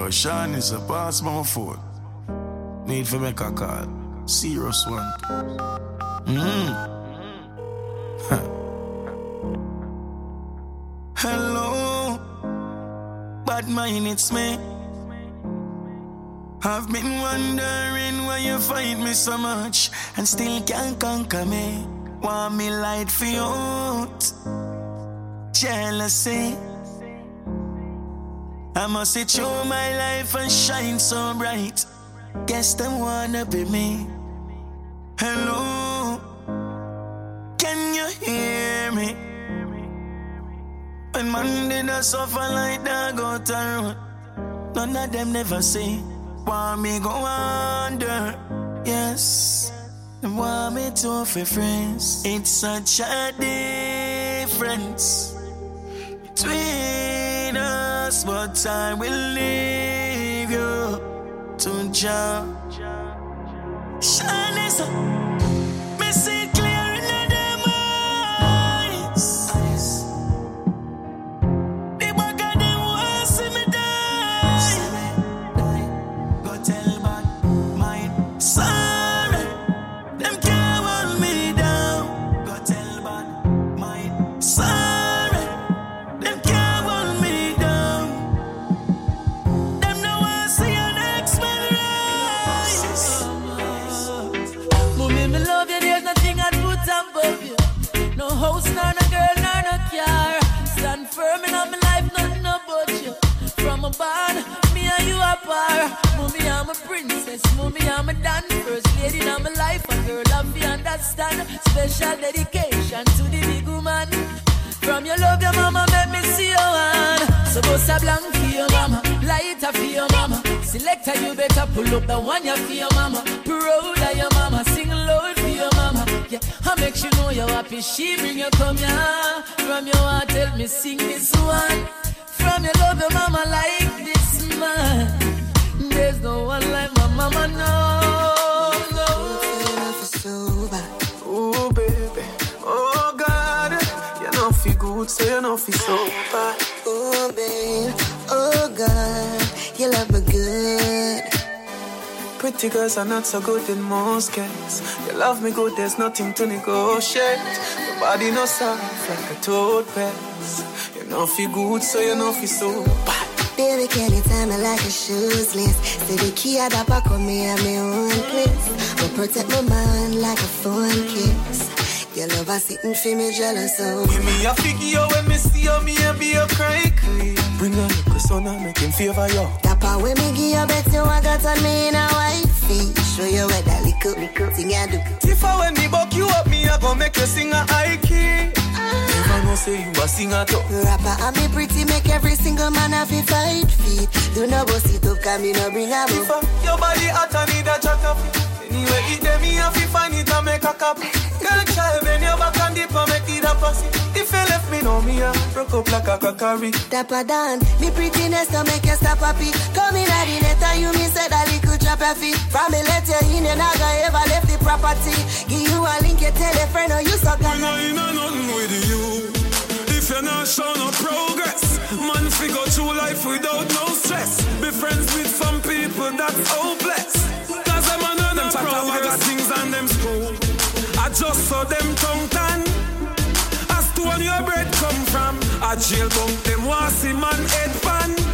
Yo, Sean is a pass my phone. Need for make a call. Serious one. Mm. Hello, bad mind, it's me. I've been wondering why you fight me so much and still can't conquer me. Want me light for you? Jealousy. I must see through my life and shine so bright. Guess them wanna be me. Hello, can you hear me? When man did I suffer like that, go to road. None of them never say, want me go under. Yes, want me to be friends. It's such a difference between us, what time we leave you to judge. Shine Mommy, I'm a princess. Mommy, I'm a dan. First lady in my life, a girl love you understand. Special dedication to the big woman. From your love, your mama make me see your hand. So go a blank for your mama, lighter for your mama. Selector, you better pull up the one you for your mama. Proud of your mama, sing loud for your mama. Yeah, I make you know you're happy. She bring you come here. From your heart, tell me sing this one. From your love, your mama like this man. There's no one like my mama, no, no. Ooh, baby. Oh, God. You know, feel good, so you know, feel sober. Oh, babe. Oh, God. You love me good. Pretty girls are not so good in most cases. You love me good, there's nothing to negotiate. Your body no soft like a toad pass. You know, feel good, so you know, feel sober. Baby, can you tell me like a shoes list? Say the key at the back of me at my own place. But protect my mind like a phone kiss. Your love is sitting for me jealous of. Give me a figure when me see you, me a be a cry queen. Bring a little son and make him favor you. Tapa when me give you bet you I got on me in a wifey. Show you where that little, little thing I do. If I when me buck you up, me a go make you sing a high key. Say you a singer too. Rapper and me pretty make every single man have a fight feet. Do no boss it up, come me no bring a uh, your body hot, I need a jack up. Anyway, it dem me have to find it and make a copy. Girl, child, bend your back and dip and make it a pussy. If you left me, no me a broke up like a crockery. Dapper Dan, me prettiness to make you stop happy. Come in at the net and you me say that little drop your feet. From me let you in, you not gonna ever left the property. Give you a link, you tell a friend, or you suck We know you know nothing with you. You're not showing no progress, man, figure through life without no stress. Be friends with some people that's hopeless. Cause are none them progress things and them school. I just saw them tongue tan. As to when your bread come from, a jail bunk them want see man head pan.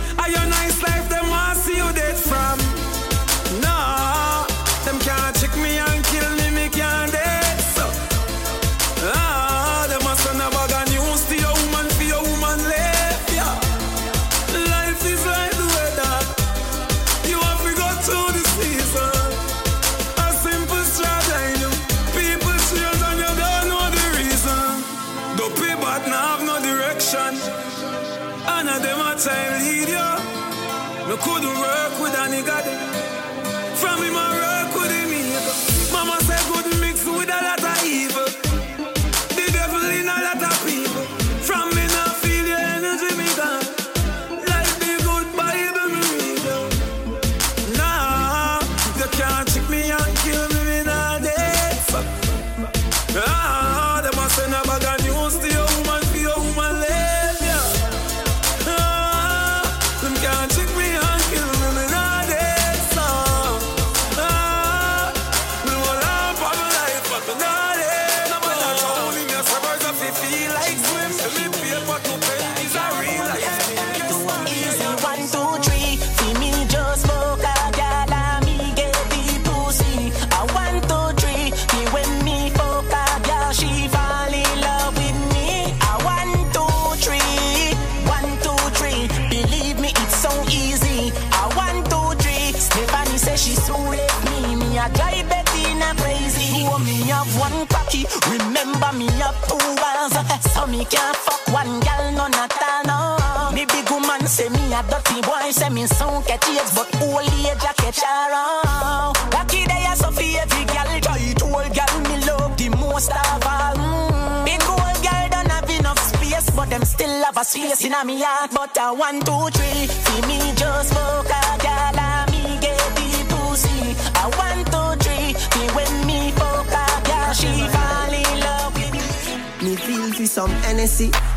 Me sound but old age I catch around. Cocky they are so every gal. Try to old gal me love the most of all. Mm. Big old gal don't have enough space, but them still have a space in a me heart. But a one, two, three, for me just fuck a gal and me get the pussy. A one, two, three, me when me fuck a gal, she fall in love with me. Me feel for some NSC.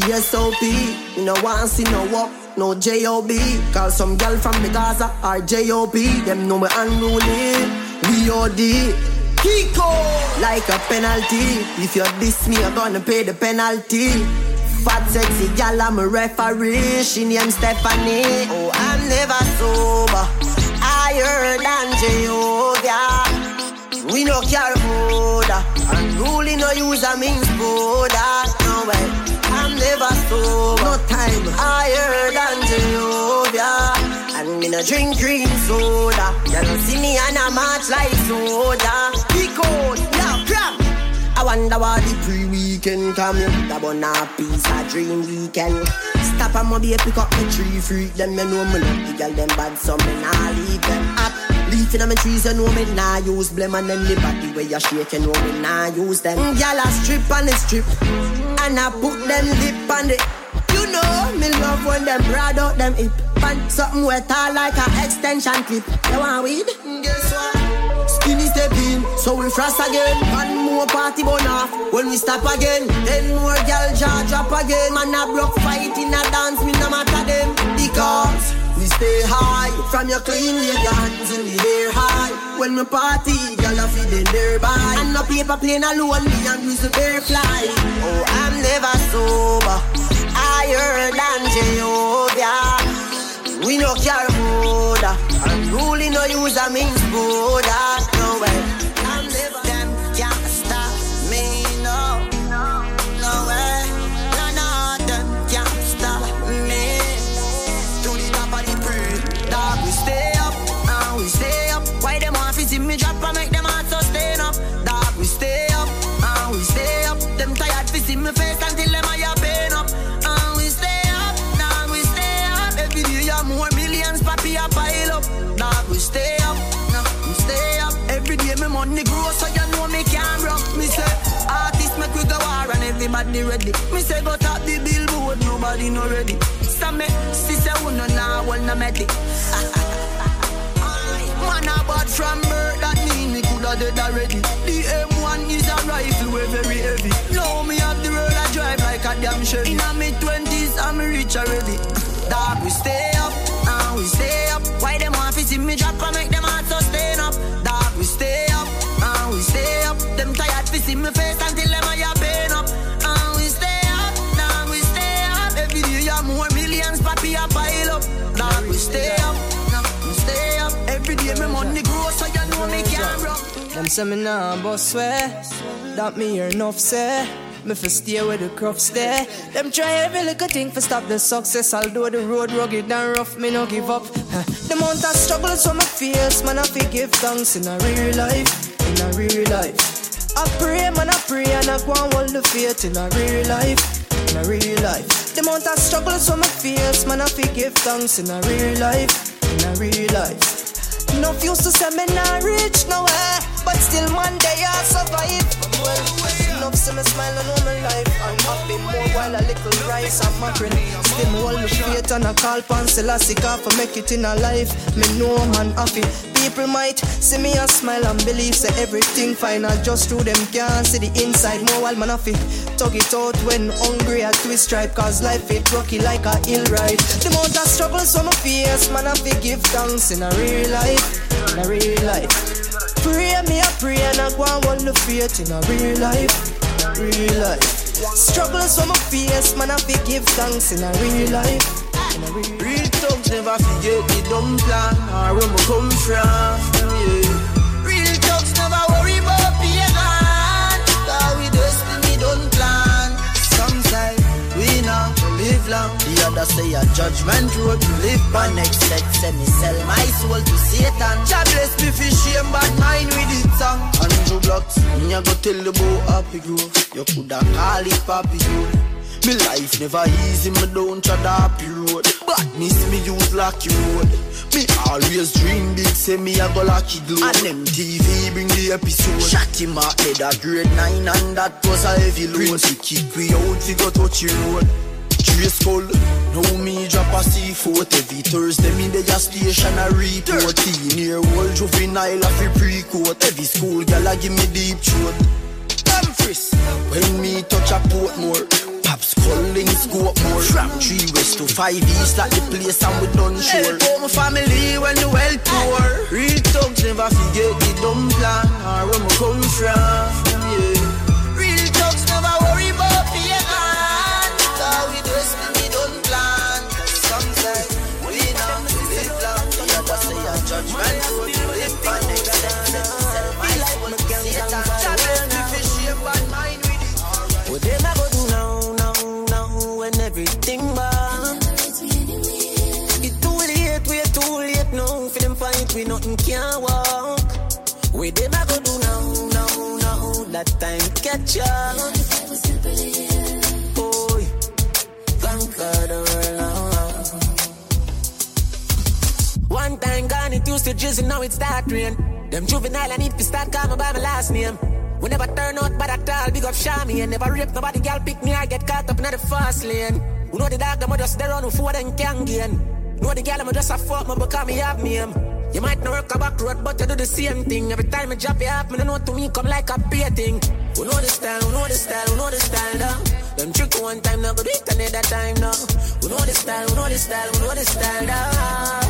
VSOP, you know want see no walk, no JOB. Call some girl from the Gaza or JOB. Them know me unruly. We OD. Kiko, like a penalty. If you diss me, you're gonna pay the penalty. Fat sexy gal, I'm a referee. She named Stephanie. Oh, I'm never sober. Higher than Jehovah. We no care border. Unruly no use a means way. I'm never sober. No time. Higher than Jehovah. And me no drink green soda. You don't see me and I march like soda. Cold. Yeah, crap. I wonder why the pre-weekend come in. That one a piece of dream weekend. Stop and maybe pick up the tree freak. Them you know me love the girl them bad, so me nah leave them up. Leaf in my trees, you know me nah use blem and then the body where you shake, you know me nah use them. Gyal a strip and a strip, and I put them lip on it. You know me love when them broad out them hip. And something wet all like a extension clip. You want weed? Guess what? Skinny step in, so we frost again. One more party burn off when we stop again. Then more girl jaw drop again. Man a broke fight in a dance, me no matter them. Because stay high from your clean your hands in the air high. When we party, girl a feed nearby. And no paper plane alone, me and the bear fly. Oh, I'm never sober. Higher than Jehovah. We no care border. Unruly no use a means border. Everybody ready. Me say go top the billboard, nobody no ready. So me, sister who oh, no now, well no medic. Man a bad from birth, that mean me coulda dead already. The M1 is a rifle, we very heavy. Now me have the road I drive like a damn Chevy. Inna me twenties, I'm rich already. Dog, we stay up, and we stay up. Why them want to see me drop and make them say me nah boss swear That me hear enough say Me fi stay where the crofts there Them try every little thing for stop the success Although the road rugged and rough me no give up. The amount of struggles on my face Man I fi give thanks in a real life In a real life. I pray man I pray and I go and hold the faith in a real life In a real life. The amount of struggles on my face Man I fi give thanks in a real life In a real life. Enough used to say me not rich nowhere, but still one day I survive. Well, enough see me smile and know my life. I'm happy more while a little rice and mackerel. Still hold the faith and I call pan Selassie for make it in a life. Me know man happy. People might see me a smile and believe say everything fine. I just through them can't see the inside. More while man happy. Tug it out when hungry I twist stripe. Cause life it rocky like a hill ride. The amount of struggles on my face, man I fi give thanks in a real life. In a real life. Pray me, I pray and I go and hold the faith in a real life, real life. Struggles on my face, man, I fi give thanks in a real life. In a real Real thugs never forget the dumb plan or where we come from. Long. The other say a judgment road to live by. Next set say me sell my soul to Satan. God bless me for shame, but mine with it song. Andrew Blocks, me a go tell the boy happy grove. You coulda call it Papi Grove. Me life never easy, me don't try the happy road. Miss me use lucky road. Me always dream big, say me a go lucky glow. And MTV bring the episode. Shot him out dead at grade 9 and that was a heavy load. Prince we kick we out, we go touch the road. Trace skull, now me drop a C4 Every Thursday me dey a station a report year old juvenile a fi pre-court. Every school gal a give me deep throat Dumfries, when me touch a Portmore Pops calling scope more. From 3 west to 5 east like the place and we done sure. Help my family when the well poor. Real thugs never forget the dumb plan. Or where me come from, What them go do now, now, now That time catch up Boy, conquer the world now One time gone, it used to drizzle, now it start rain. Them juvenile, I need to start calling by my last name. We never turn out bad at all, big up Shami and never rape nobody, girl pick me, I get caught up in the fast lane. We know the dog, them just there on before them can gain. Know the girl, I'm just a fuck me because me have name. You might not work a back road, but you do the same thing. Every time I drop you up, me don't know to me come like a pay thing. We know the style, we know the style, we know the style now. Them trick one time, now go do it another time now. We know the style, we know the style, we know the style now.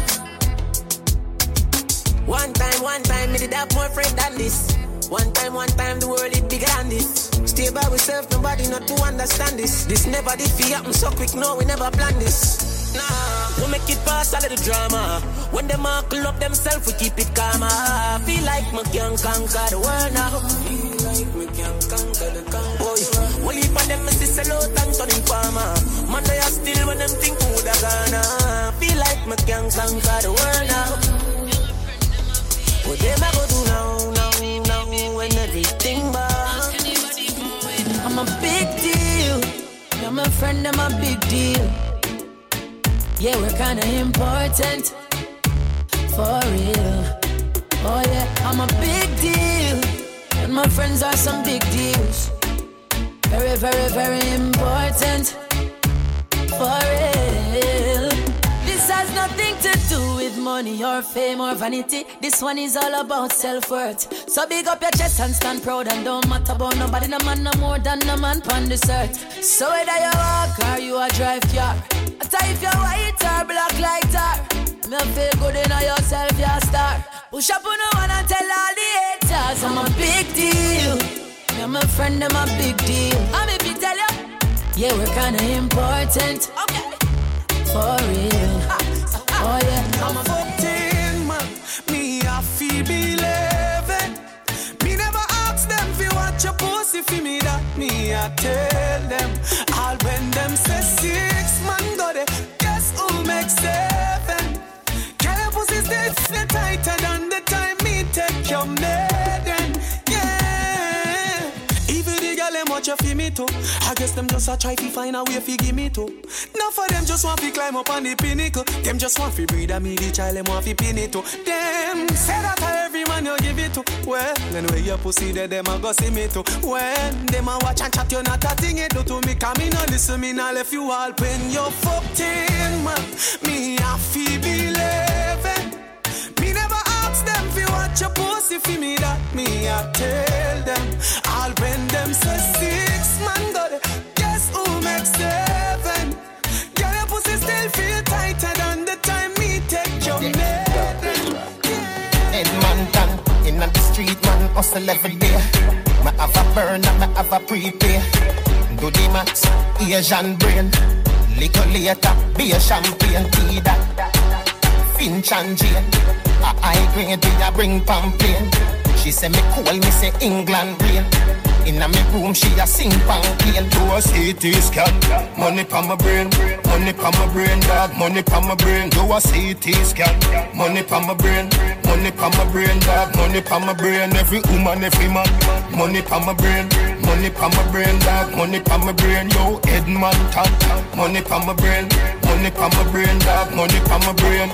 One time, one time, me did have more friend than this. One time, one time, the world is bigger than this. Stay by ourselves, nobody not to understand this. This never did feel happen so quick, no, we never planned this. Nah, we make it past all of the drama. When them all up themselves, we keep it calm. I feel like me can conquer the world now. Feel like we can conquer the conquer. Boy, we leap on them, me sell out and turn in farmer. Man, they are still when them think who da gonna. Feel like me can conquer the world now. What them I go do now, now, now, when everything bad. I'm a big deal. You're my friend, I'm a big deal. Yeah, we're kinda important. For real. Oh yeah, I'm a big deal. And my friends are some big deals. Very, very, very important. For real. This has nothing to do with money or fame or vanity. This one is all about self-worth. So big up your chest and stand proud and don't matter about nobody. No man no more than no man on this earth. So whether you walk or you a drive car, Tell if you're white or black like tar. Me feel good in yourself, you're a star. Push up on the one and tell all the haters I'm a big deal. You're my friend, I'm a big deal. I'm if you tell you, yeah, we're kinda important. Okay. For real. Ah. Oh yeah, I'm a 14 man, me I feel believe it. Me never ask them fi watch your pussy fi me that me I tell them. All when them say six man there, guess who makes seven? Girl your pussy stay tighter than the time me take your maiden. Guess them just a try fi find a way fi give me to. Now for them just want fi climb up on the pinnacle. Them just want fi breed a me the child them want fi pin it to. Them say that a every man you give it to. Well, anyway your pussy there them a go see me too. When them a watch and chat you not a thing it do to me. Come in and listen me now left you all when you fucked in man. Me a fi believe it. Me never ask them fi watch your pussy fi me that me I tell them. All when them say six man go there, hustle every day. Me have a burn and me have a prepay. Do the max, Asian brain. Little later, be a champagne tea that. Finch and Jane, a high grade, we a bring pamphlet. She say me cool, me say England rain. Inna me room, she a sing pang clean. Do a CT scan. Money pa my brain, money pa my brain, dog. Money pa my brain. Do a CT scan. Money pa my brain, money pa my brain, dog. Money pa my brain. Every woman, every man. Money pa my brain, money pa my brain, dog. Money pa my brain. Yo, Edmonton. Money pa my brain, money pa my brain, dog. Money pa my brain.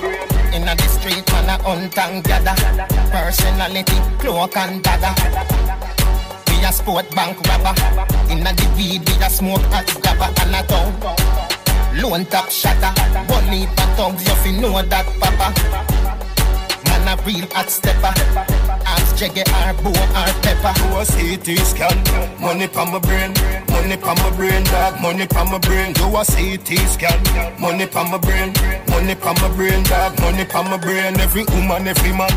Inna the street, man, a hunt and gather. Personality, cloak and dagger a sport bank robber. Inna the weed, we a smoke hot grabber and a tongue. Lone top shatter. Pa tongues, you fi know that, papa man a real hot stepper. Ask Jagger or Bo or Pepper. Do a CT scan. Money pa my brain. Money pa my brain, dog. Money pa my brain. Do a CT scan. Money pa my brain. Money pa my brain, dog. Money pa my brain. Every woman, every man.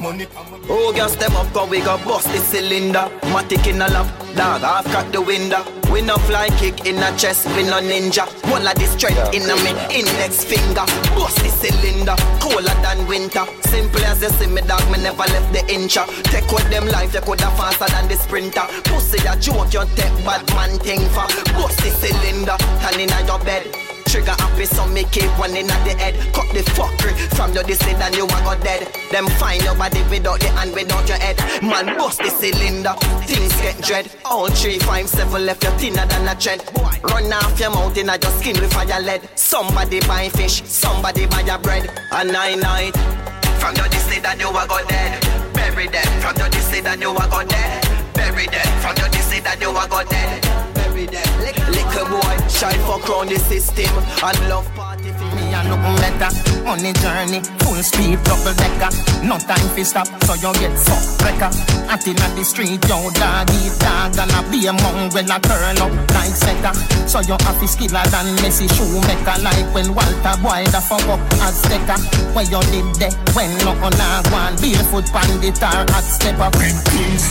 Money pa my brain. Oh, girl, step up, cause we got bust the cylinder. Matic in a lap, dog, half crack the window. We no fly kick in a chest, we no ninja. One of the strength in a me index finger. Bust the cylinder, colder than winter. Simple as you see me, dog, me never left the incha. Take with them life, you coulda faster than the sprinter. Pussy a joke, you take bad man thing for. Bust the cylinder, turn in your bed. Trigger happy, so me keep one in at the head. Cut the fuckery from your this and you are got dead. Them find your body without the hand, without your head. Man, bust the cylinder, things get dread. All three, five, seven left, you thinner than a tread. Run off your mouth in your skin with fire lead. Somebody buy fish, somebody buy your bread. A nine night. From your this and you are got dead. Bury them. From your this and you are got dead. Bury them. From your this and you are got dead. Bury them. Little boy, shy fuck round the system and love for Me a look better, money journey, full speed, double decker. No time fi stop, so you get fucked wrecker. At in the street, yo dog eat dog, and a be a mongrel a curl up like setter. So you have to skiller than Messi shoemaker, like when Walter Boy the fuck up as stecker. Where you did there, when no on a one, barefoot pandit or hot stepper. Big things,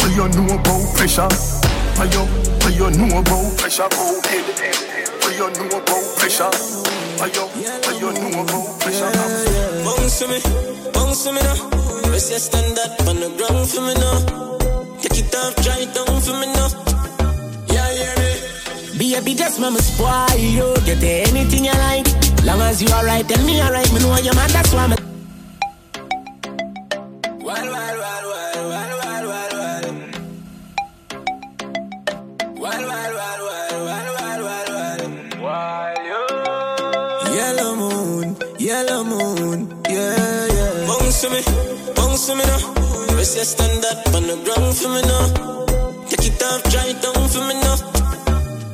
where you know about pressure. Where you, where you know about pressure, go head. Where you know about pressure. Where you, where you know about pressure. Bounce to me, bounce to me now. Rest your stand up on the ground for me now. Take it off, dry it down for me now. Yeah, yeah, me. Baby, just mama spoil you. Get anything you like. Long as you alright, tell me alright. Me know your man, that's why I'm. Bounce to me now. Rest your stand up on the ground for me now. Take it off, dry it down for me now.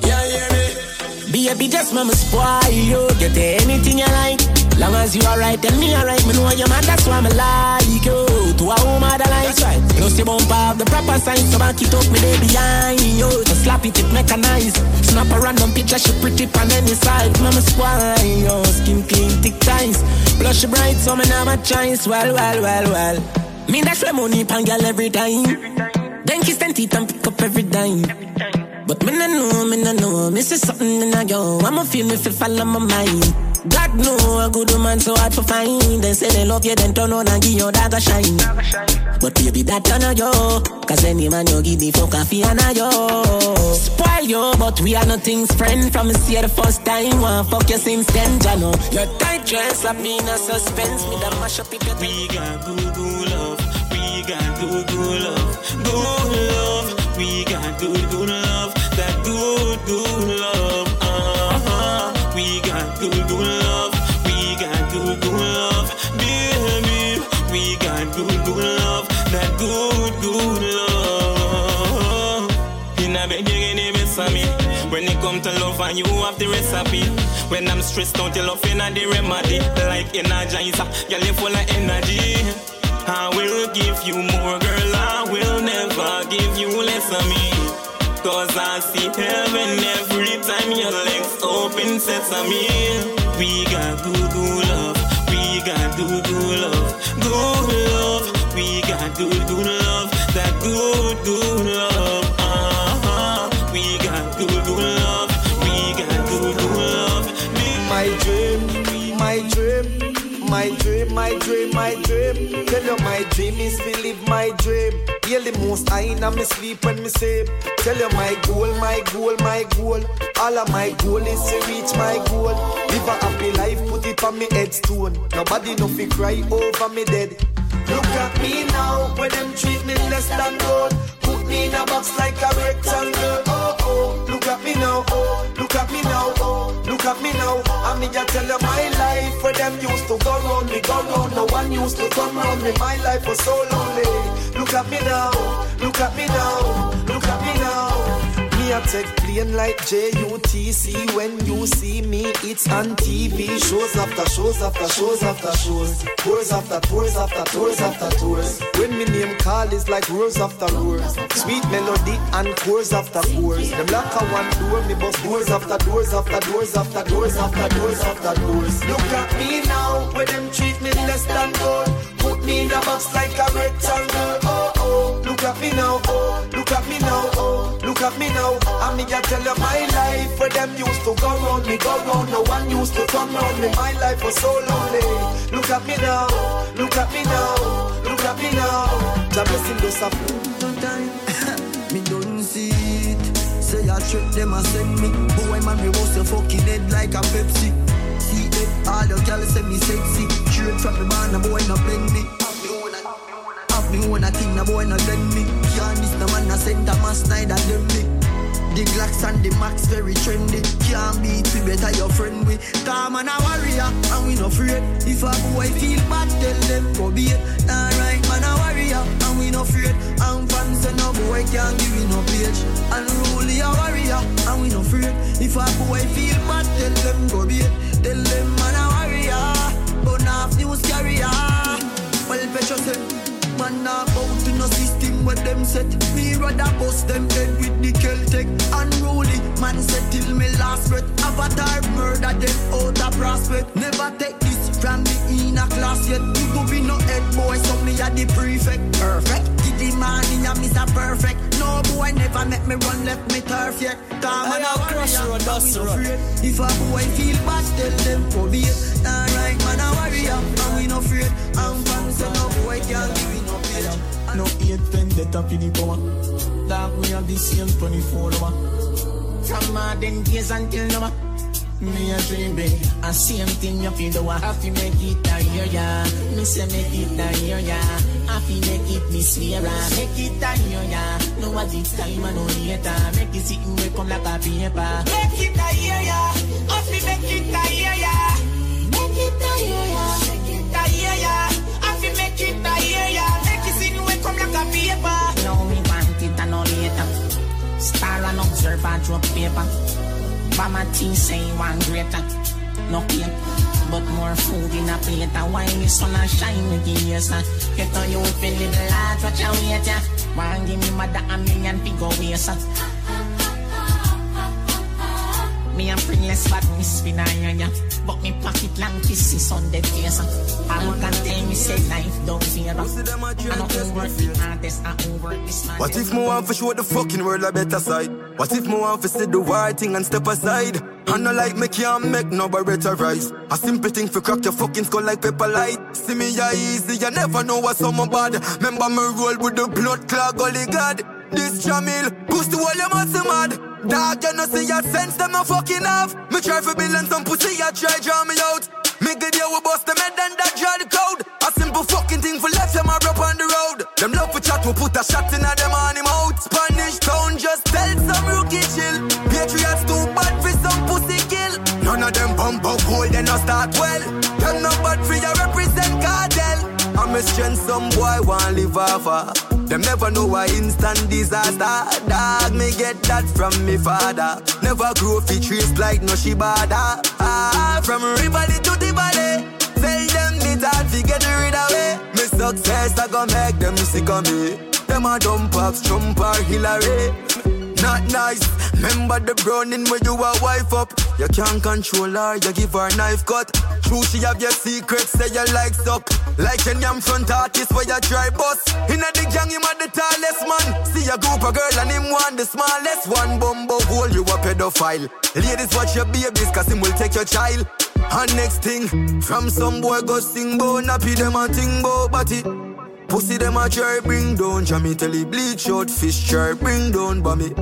Yeah, yeah, me. Baby, just mama spoil you. Get anything you like. Long as you alright, tell me alright. Me know your man, that's why me like you. To a woman that likes right. Plus you bump have the proper sign, so back it up me day behind you. So slap it, it mechanized. Snap a random picture, she pretty on any side. Mama spoil you. Skin clean, thick ties. Blush bright, so me never choice. Well, well, well, well. Me dash my money pan girl every time. Then kiss them teeth and pick up every dime. But me no know, me no know. Me see something in a yo. I'ma feel me fi follow my mind. God know a good woman so hard to find. They say they love you, then turn on and give your a shine. But baby, that turn on yo. Cause any man you give the fuck fee and a yo. Spoil you, but we are nothing's friend. From me see you the first time, one fuck you since then, Jano. Your tight dress, I mean a suspense. Me that mash up if We got good love. We got good love. We got good, good love. Baby, we got good, good love. That good, good love. In a beg you get the best of me. When it come to love and you have the recipe. When I'm stressed out, you love in the remedy. Like energizer, girl you full of energy. I will give you more, girl. I will never give you less of me. Cause I see heaven every time your legs open sesame. We got good, good love. We got good, good love. Good love. We got good, good love. That good, good love. My dream. Tell you my dream is to live my dream. Hear the most I in me sleep when me sleep. Tell you my goal, my goal, my goal. All of my goal is to reach my goal. Live a happy life, put it on me headstone. Nobody no fi cry over me dead. Look at me now, when them treat me less than gold. Me in a box like a rectangle. Oh oh, look at me now. Oh, look at me now. Oh, look at me now. I me just tell you my life where them used to go round me, go round. No one used to come round me. My life was so lonely. Look at me now. Look at me now. Look at me now. Me a take plane like JUTC. When you see me, it's on TV. Shows after shows after shows after shows. Tours after tours after tours after tours. When me name call is like roars after roars. Sweet melody and chords after chords. Them like a one door, me bust doors after doors after doors after doors after doors after doors. Look at me now, when them treat me less than gold. Put me in a box like a rectangle. Oh oh, look at me now. Oh, look at me now. Oh, look at me now. I me just tell you my life where them used to go round me, go round. No one used to come round me. My life was so lonely. Look at me now. Look at me now. Look at me now. The blessing does have time. me don't see it. Say I trick them and send me. Boy, man, me was a fucking head like a Pepsi. See it, all your girls say me sexy. Straight from the man, a boy no blend me. Have me own a thing, a boy no lend me. No man, a mass neither them me. The Glocks and the Max very trendy. Can't beat we better your friend we. Come on a warrior and we no afraid. If a boy feel bad, tell them go be it. Alright, man a warrior and we no afraid. And fans say no boy can't give you no page. Unruly a warrior and we no afraid. If a boy feel bad, tell them go be it. Tell them man a warrior. Burn off news carrier. Well, Petro said. Man not bout to no system where them set Me rather bust them head with the Celtic Unruly. Man said till me last breath Avatar murder them out of prospect. Never take this from me in a class yet. You go be no head boy so me a the prefect. Perfect. Give the man in a Mr. Perfect. No boy never make me run left me turf yet. Time and a crush road, and road. If a boy feel bad tell them be it. Alright man a warrior and we no afraid And fans say no boy can't give me no eight vendetta for the power. Dog, we have the same 24 hour. From modern days until now. Me a dream big, a same thing you feel wa. I feel make it a year, yeah. Me say make it a year, yeah. I feel make it me swear, ah. make it a year, yeah. No what this time and no later. Make it sit and come like a paper. Make it a year, yeah. I feel make it a year, yeah. Make it a year, yeah. And observer drop paper. Mama T say one greater. No cake, but more food in a plate. And why the sun a shine with the years? Get on you with a little lot, watch out wait ya. One give me mother a million figure ways. ah. Me a printless but me spin iron ya. But me pocket long kisses on the face. I don't can tell me say life don't fear. I don't over the artist, I over this man. What if me want to show the fucking world a better side? What if me want to see the right thing and step aside? I know like me can't make no better rise. A simple thing for crack your fucking skull like paper light. See me ya easy, you never know what someone bad. Remember me roll with the blood clog gully god. This Jamil, push the wall, you must mad. Dog, you know see your sense, them no fucking have. Me try for billion, some pussy, ya try draw me out. Me good deal, we bust them head and that draw the code. A simple fucking thing for left, them a up on the road. Them love for chat, we put a shot in a them on him out. Spanish town, just tell some rookie chill. Patriots too bad for some pussy kill. None of them bump up cold, they no start well. Them no bad for you represent cartel. I'm a strength, some boy want live off her. Them never know a instant disaster. Dog, me get that from me father. Never grow fi trees like no shibada. Ah, from Rivoli to the valley. Tell them it's hard fi get rid of it. Me success I gon' make them sick of me. Them a dump off Trump or Hillary. Not nice. Remember the browning when you a wife up. You can't control her, you give her knife cut. True, she have your secrets, say you like suck. Like any am front artist where you try bust. Inna the gang, him a the tallest man. See a group of girl and him want the smallest one. Bumbo hole, you a pedophile. Ladies, watch your babies, cause him will take your child. And next thing, from some boy go sing bo nappy them a ting bo body. Pussy them a try bring down, Jammy tell he bleach out. Fish try bring down by me.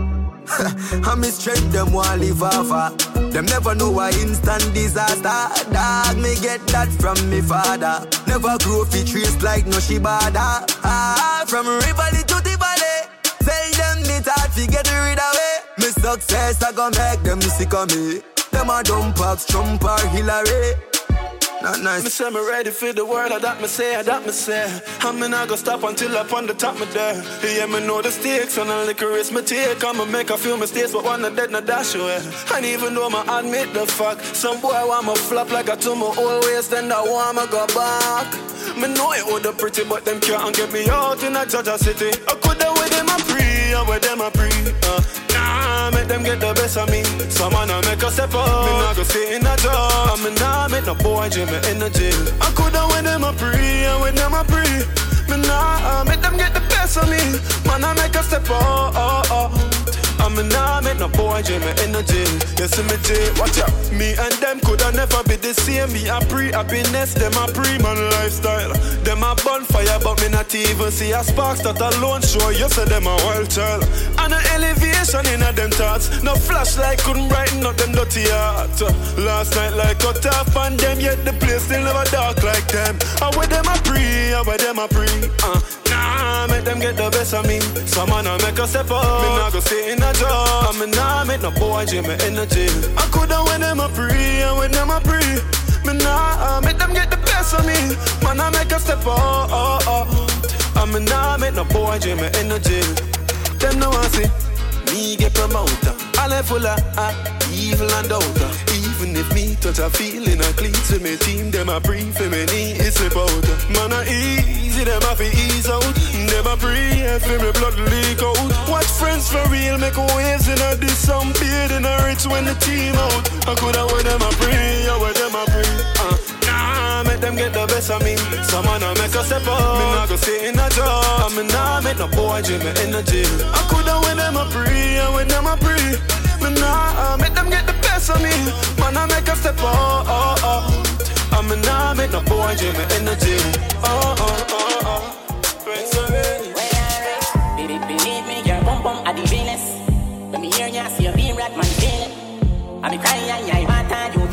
I miss strength them want live off Them never know why instant disaster. Dog me get that from me father. Never grow fi trees like no shibada ah, From Rivoli to the valley. Tell them me thought fi get rid of it. Me success I gon' make them sick of me. Them a dumb pox, Trump or Hillary not nice. Me say me ready for the world, I that me say, I that me say. I'm not gonna stop until up on the top me there. Yeah, me know the stakes and the liquor is me take. I'ma make a few mistakes, but one of dead not dash away. And even though I admit the fact, some boy want me flop like I told me always, then I want me go back. Me know it would pretty, but them can't get me out in a Georgia city. I coulda with them a pre, and with them a pre. Uh, make them get the best of me. Some man I make a step up. Me nah go stay in a job. Me nah make no boy dream me in the jail. I coulda with them a pre, and with them a pre. Me nah make them get the best of me. Man I make a step up. I'm a make no boy me in the jail. You see me jail, watch out. Me and them coulda never be the same. Me a pre happiness, them a pre man lifestyle. Them a bonfire, but me not even see a spark that alone show you say them a wild child. And a elevation in a them thoughts. No flashlight couldn't brighten up them dirty heart. Last night like cut off on them, yet the place still never dark like them. I with them a pre, I with them a pre. Uh, nah, make them get the best of me. Some man I make a step up. Me nah go stay in a job. Me nah make no boy dream me in the jail. I coulda with them a pre, I with them a pre. Me nah make them get the best of me. Man I make a step up. Oh, oh. I me nah make no boy dream me in the jail. Them no want see me get promoted. I full of uh, evil and doubt. Even if me touch a feeling I clean to me team, them a brief me need it's about. Man a easy, them a fi ease out. Never pray for me blood leak out. Watch friends for real make waves in a this some beard in a rich when the team out. I coulda with them a pray, I with them a pray. Uh, nah, make them get the best of me. Some man a make a step up. Me nah go stay in a job. Me nah make no boy dream me in the jail. I coulda with them a pray, I with them a pray. Me nah make them get the best of me. Man I make a step up. Oh, oh. I me nah make no boy in the. Oh, oh, oh, oh. Baby, believe me, the realest. When me hear you man. I be crying, I want you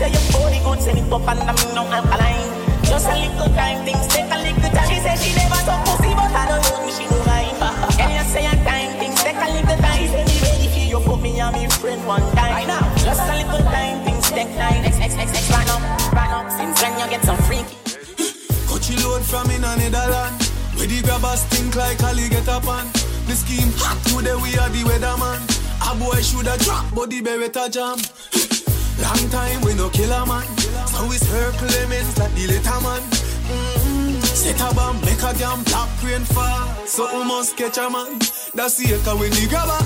say your body good, send it up and I'm no alkaline. Just a little time, things take a little time. She say she never saw pussy, but I don't know me, she don't mind. Can you say a time, things take a little time. She say me ready for you, put me and me friend one time. Right now, just a little time, things take time. X, X, X, X, run up, run up. Since when you get some freaky. Coachy load from in a Netherland. Where the grabbers think like Ali get up on. The scheme hot today we are the weatherman. A boy shoulda drop, but the beretta jam. Long time we no kill a man. So we circle lemons like the little man. Mm-hmm. Set a bomb, make a damn black rain fall. So we must catch a man. That's the echo when the grabber.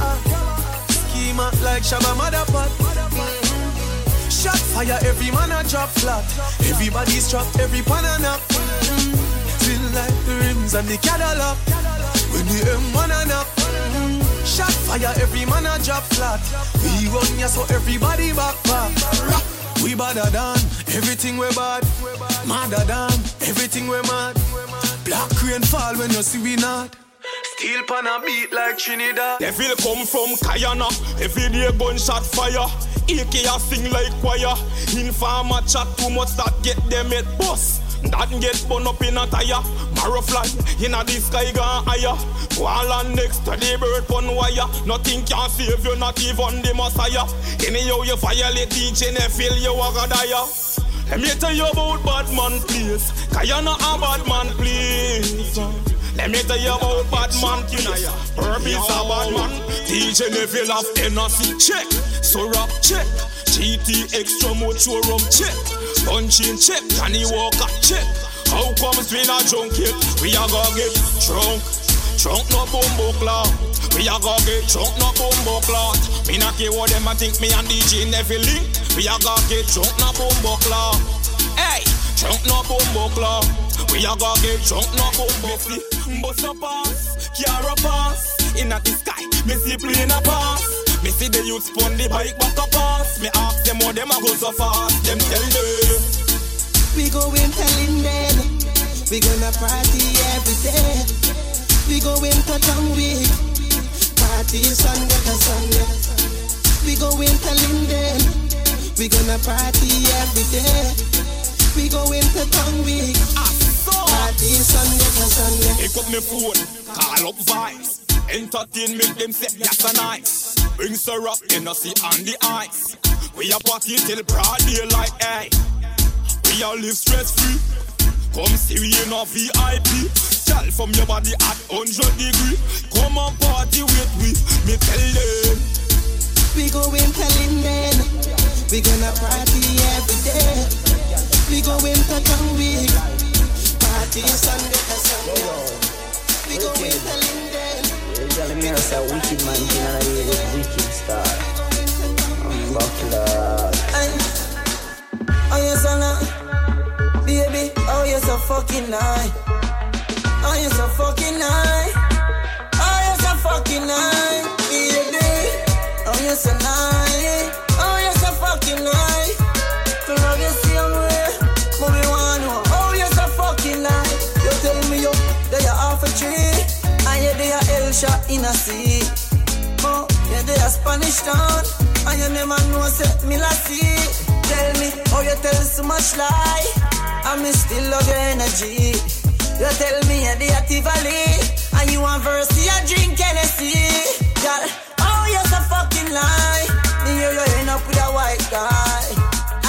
Schema like Shabba Motherpot. Mm-hmm. Shot fire, every man a drop flat. Everybody's trapped, every pan a nap. Mm-hmm. Feel like the rims and the Cadillac. When the M1 a. Shot fire, every man a drop flat. We run ya so everybody back back. We badder than everything we bad. Madder than everything we mad. Black rain fall when you see we not. Steel pan a beat like Trinidad. Devil come from Kayana, every day gunshot fire. AK a sing like choir. Informer chat too much that get them at bus. That get burn up in a tire. Marrow fly a the sky gone higher. Wall and next to the bird pon wire. Nothing can save you, not even the messiah. Anyhow you violate teaching, I feel you are gonna die. Let me tell you about bad man, please. Cause you're not a bad man, please. Let me tell you about bad man, please. Purpose a bad man. DJ Neville of Tennessee, check. Sorap, check. GT extra rum, check. Punching, check. Johnnie Walker, check. How comes we not drunk yet? We are gonna get drunk. Drunk no bumbo clock. We are gonna get drunk no bumbo clock. Me not care what them a think. Me and DJ never link. We are gonna get drunk no bumbo clock. Hey, drunk no bumbo clock. We are gonna get drunk no bumbo clock. Bust a pass, car a pass. In the sky, me see plane a pass. Me see the youth spun the bike back a pass. Me ask them how them a go so fast. Them tell me. We going telling them we gonna party every day. We going to town week, party Sunday to Sunday. We going telling them we gonna party every day. We going to town week, party Sunday to Sunday. Pick up my phone, call up vibes. Entertainment them say yes and nice. Bring syrup, you know see on the ice. We a party till broad daylight, hey. We all live stress free. Come see we in a VIP. Tell from your body at 100 degree. Come on party with we. Me tell them. We going telling them we gonna party every day. We going to town week, party Sunday to Sunday. We going telling them. You're telling me I say wicked man thing and I hear this wicked star. I'm buckler. Oh yes, Anna, baby. Oh a fucking night. Oh yes, a fucking night. Oh yes, a fucking night, baby. Oh yes, a night. Oh yes, a fucking night. To love you same way, but we want to. Oh yes, a fucking night. You tell me you that you're off a tree, and you they are El shot in a sea. Oh, yeah, they are Spanish town, and you never know set me la. Tell me how you tell so much lie, and me still love your energy. You tell me you're the Valley, and you want verse, you drink Hennessy. Girl, oh yes, a fucking lie. Me hear you end up with a white guy.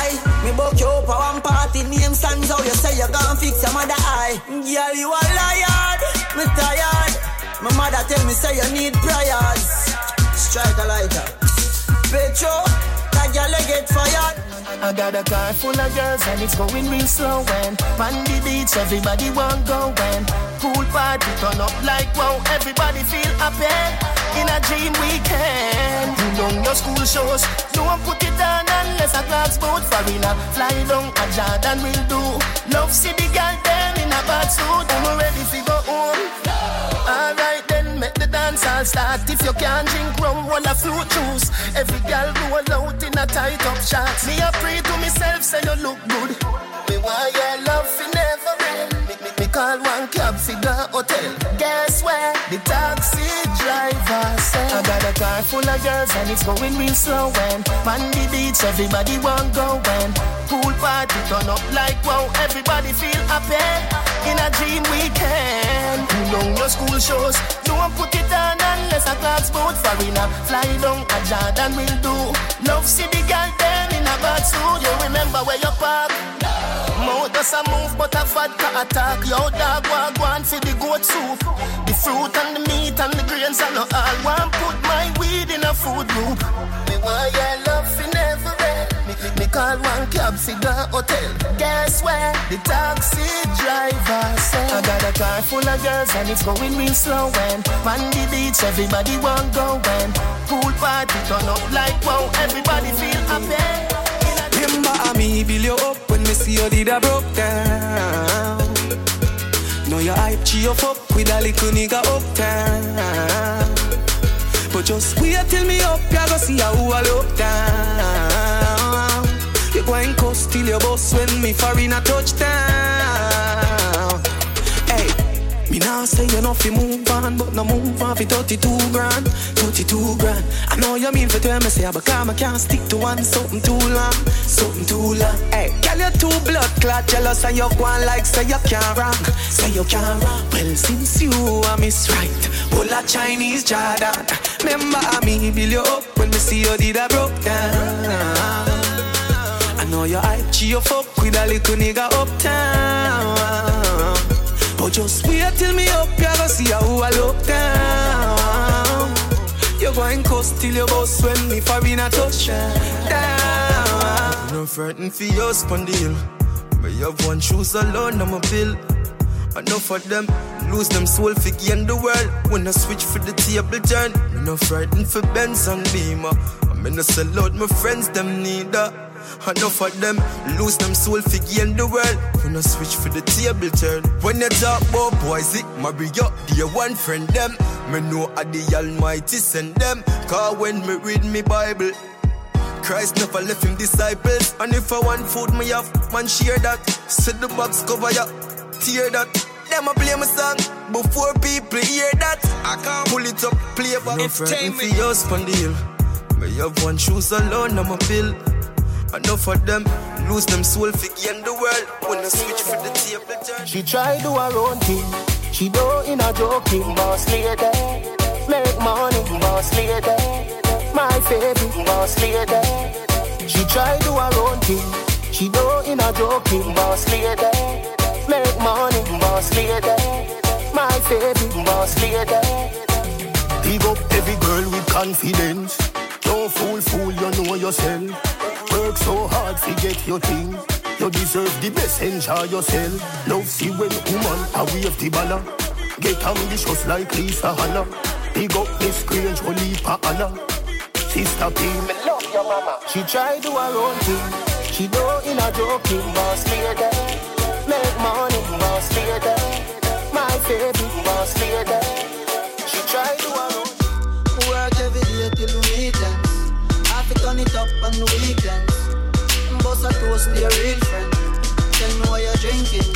Aye, me book you up one party, name stands out. You say you gonna fix your mother eye. Girl, you a liar, me tired. My mother tell me say you need prayers. Strike a lighter. Petro, that girl get fired. I got a car full of girls and it's going real slow when on the beach everybody want go when pool party turn up like wow everybody feel happy in a dream weekend. You know your school shows don't put it on unless a glass boat foreigner fly down a Jordan will do. Love see the girl them in a bad suit I'm ready to go home. Make the dance all start. If you can't drink rum, roll a fruit juice. Every girl roll out in a tight up shot. Me a pray to myself, say you look good. Me want your love fi never end. Me, me, me call one cab fi the hotel. Guess where? The taxi driver said. I got a car full of girls and it's going real slow. And on the beach, everybody want go. When pool party turn up like wow, everybody feel happy. In a dream weekend, you know your school shows. Don't put it on unless a class boat foreigner fly down a Jordan will do. Love see the girl them in a bad suit. You remember where you park? Mouth does a move, but a vodka attack. Yo, dog, walk one for the goat soup. The fruit and the meat and the grains and all. One put my weed in a food group. Me want your love for never end. Me, me, call one cab for the hotel. Guess where? The taxi driver said. I got a car full of girls and it's going real slow. When on the beach, everybody want go. When pool party turn up like wow, everybody feel happy. Remember how me build you up when me see you did a broke down. Know your hype cheer up up with a little nigga uptown. But just wait till me up, ya go see how I look down. You go and cuss till your boss when me foreign a touchdown. Me now say you know fi move on, but no move on fi 32 grand, 32 grand. I know you mean for tell me say, but come I can't stick to one something too long, something too long. Hey, girl you too blood clot jealous and you go on like say you can't wrong, say you can't wrong. Well since you are miss right, all a Chinese Jordan. Remember me build you up when me see you did a broke down. I know your hype cheer fuck with a little nigga uptown. Just wait till me up, you go see how I look down. You're going cuss till your boss when me for in a touchdown. No frightened for your spondil. But Me have one shoes alone, I'm a bill. Enough of them lose them soul for gain the world. When I switch for the table turn, me no frightened for Benz and Beamer. I'm in a sell out my friends, them neither. Enough of them lose them soul for gain the world. When I switch for the table turn. When you talk about boys, it marry up, dear one friend them. Me know I the Almighty send them. Cause when me read me Bible, Christ never left him disciples. And if I want food, me have man share that. Set the box cover ya, tear that. Them a play my song before people hear that. I can't pull it up, play back. No frightened for your spondil. Me have one shoes alone, I'm a bill. Enough of them lose them soul for gain the world. When I switch for the table turn. She try do her own thing. She do in a joking. Boss lady, make money. Boss lady, my baby. Boss lady. She try do her own thing. She do in a joking. Boss lady, make money. Boss lady, my baby. Boss lady. Big up every girl with confidence. Don't fool, fool, you know yourself. Work so hard to get your thing. You deserve the best, enjoy yourself. Love see when woman a wave the banner. Get ambitious like Lisa Hanna. Big up Miss Grange, Olipa Anna. Sister P, love your mama. She try do her own thing. She do in a joking, boss lady. Make money, boss lady. My baby, boss lady. She try do her own turn it up on the weekends. Boss a toast to your real friend. Tell me what you're drinking,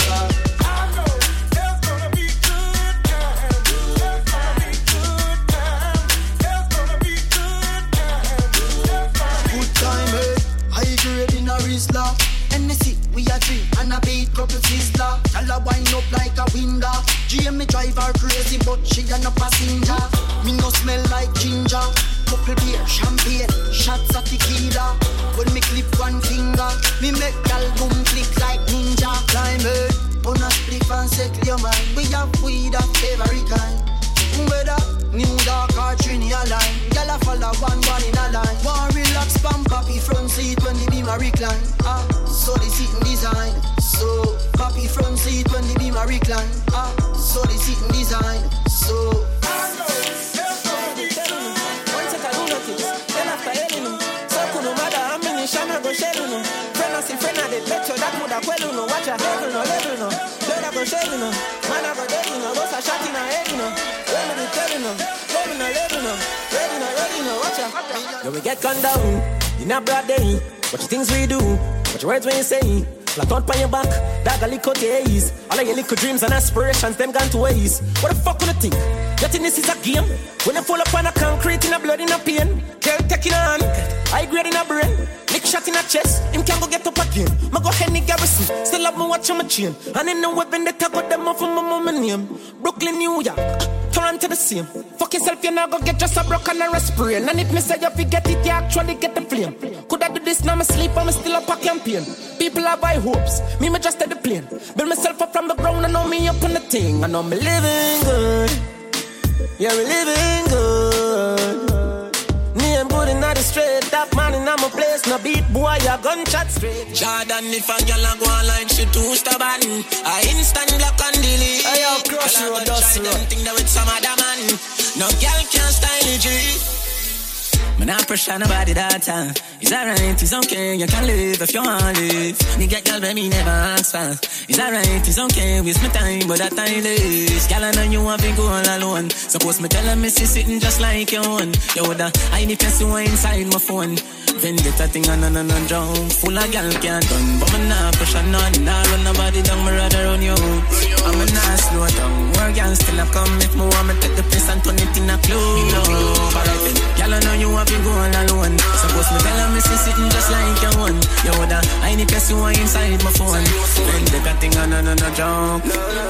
we gunned down in a broad day. You things we do? What your words you say? Flat out on your back, dog a little days. All of your little dreams and aspirations, them gone to waste. What the fuck wanna think? You think this is a game? When you fall upon a concrete in a blood in a pain, girl taking on, high grade in a brain, lick shot in a chest, him can go get up again. Ma go Henny Garrison, still have me watch on my chain. And in the weapon that I got them off of my mama name. Brooklyn, New York, Toronto the same. Fuck yourself, you're not gonna get just a broken and a sprain. And if me say you forget it, you actually get the flame. Could I do this now? Me sleep, I'm still up a campaign. People have high hopes, me me just at the plane. Build myself up from the ground, I know me up on the thing. I know me living good. Yeah, we living good. Me, I'm good in the straight. Top man in my place. No beat boy, a gunshot straight. Jordan, if a girl a go like she too stubborn, I instant block and delete. Hey, crush Girl, you, I go dust them thing that with some other man. No girl can style it, Me not pressure nobody that time. It's alright, it's okay, you can live if you want to live. Get girl, but me never ask for. It's alright, it's okay, waste my time, but that time is. Girl, I know you want to go all alone. Suppose me tell her me see sitting just like your own. You hide if you see one inside my phone. Vendetta thing on and on drown. Full of girl can't done, but me not pressure none. Nah run nobody down, me rather run you. I'm a not slow down. More girl still a come if me want me take the place and turn it in a club. Alright then, girl, I know you want to go all alone. Suppose me tell her me see sitting just like your one. You woulda hide if you one inside my phone. Then Vendetta thing on on and drown.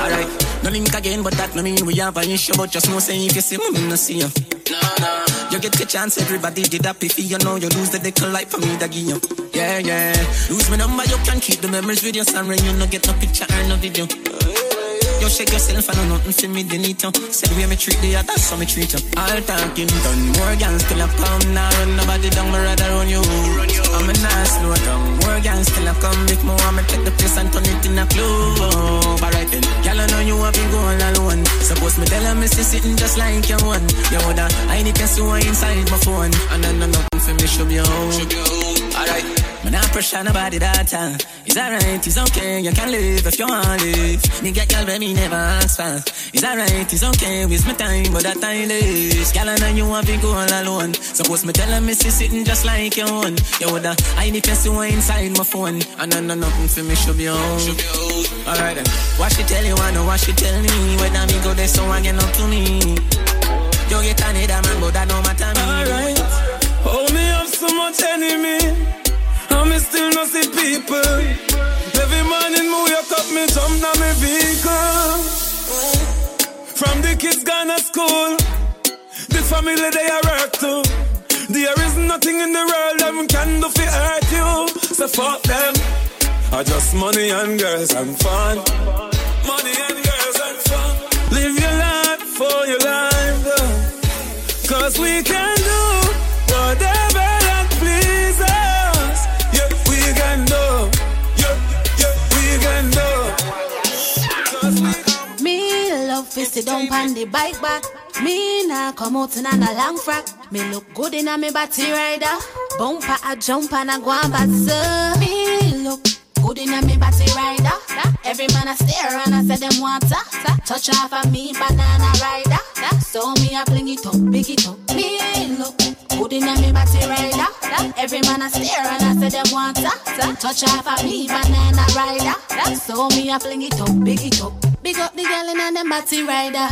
Alright, no link again, but that no mean we have an issue. But just know say if you see me, me no see you. No, no. You get the chance, everybody did that if you know you lose the little life for me that give you. Yeah, yeah. Lose my number, you can keep the memories with your son you no get no picture or no video. You shake yourself and nothing for me delete you. Said way me treat the others, so me treat you. All talking done, more gangs still have come. Now run nobody down, me rather run you. I'm a nice slow down. More gangs still have come. Me want me take the place and turn it in a club. Alright then, girl I know you have been going alone. Suppose me tell her me see sitting just like you one. You woulda I need to see inside my phone, and I know nothing for me should be home. Alright. Man, I pressure nobody that time. It's alright, it's okay, you can live if you want to live. Nigga, girl, let me never ask for. It's alright, it's okay, waste my time, but that time is. Girl, I know you want to go all alone. Suppose me tell her me see sitting just like you one. You woulda, I need to see what inside my phone, and I know nothing for me should be home. Alright then, what she tell you, I know what she tell me. When I me go there, so I get up to me. You get another man, but that no matter me. Alright, hold me up so much enemy. And me still not see people. Every morning me wake up, me jump down me vehicle. From the kids gone to school, the family they are work too. There is nothing in the world them can do fi hurt you. So fuck them. I just money and girls and fun. Money and girls and fun. Live your life for your life. Cause we can sit down on the bike back. Me nah come out in a long frock. Me look good in a me body rider. Bumper a jump and a go on. Me look good in a me body rider. Every man a stare and I say them want ta. Touch off of me banana rider. So me a fling it up, big it up. Me look good in a me body rider. Every man a stare and I say them want ta. Touch off of me banana rider. So me a fling it up, big it up. Big up the girl in a them body rider.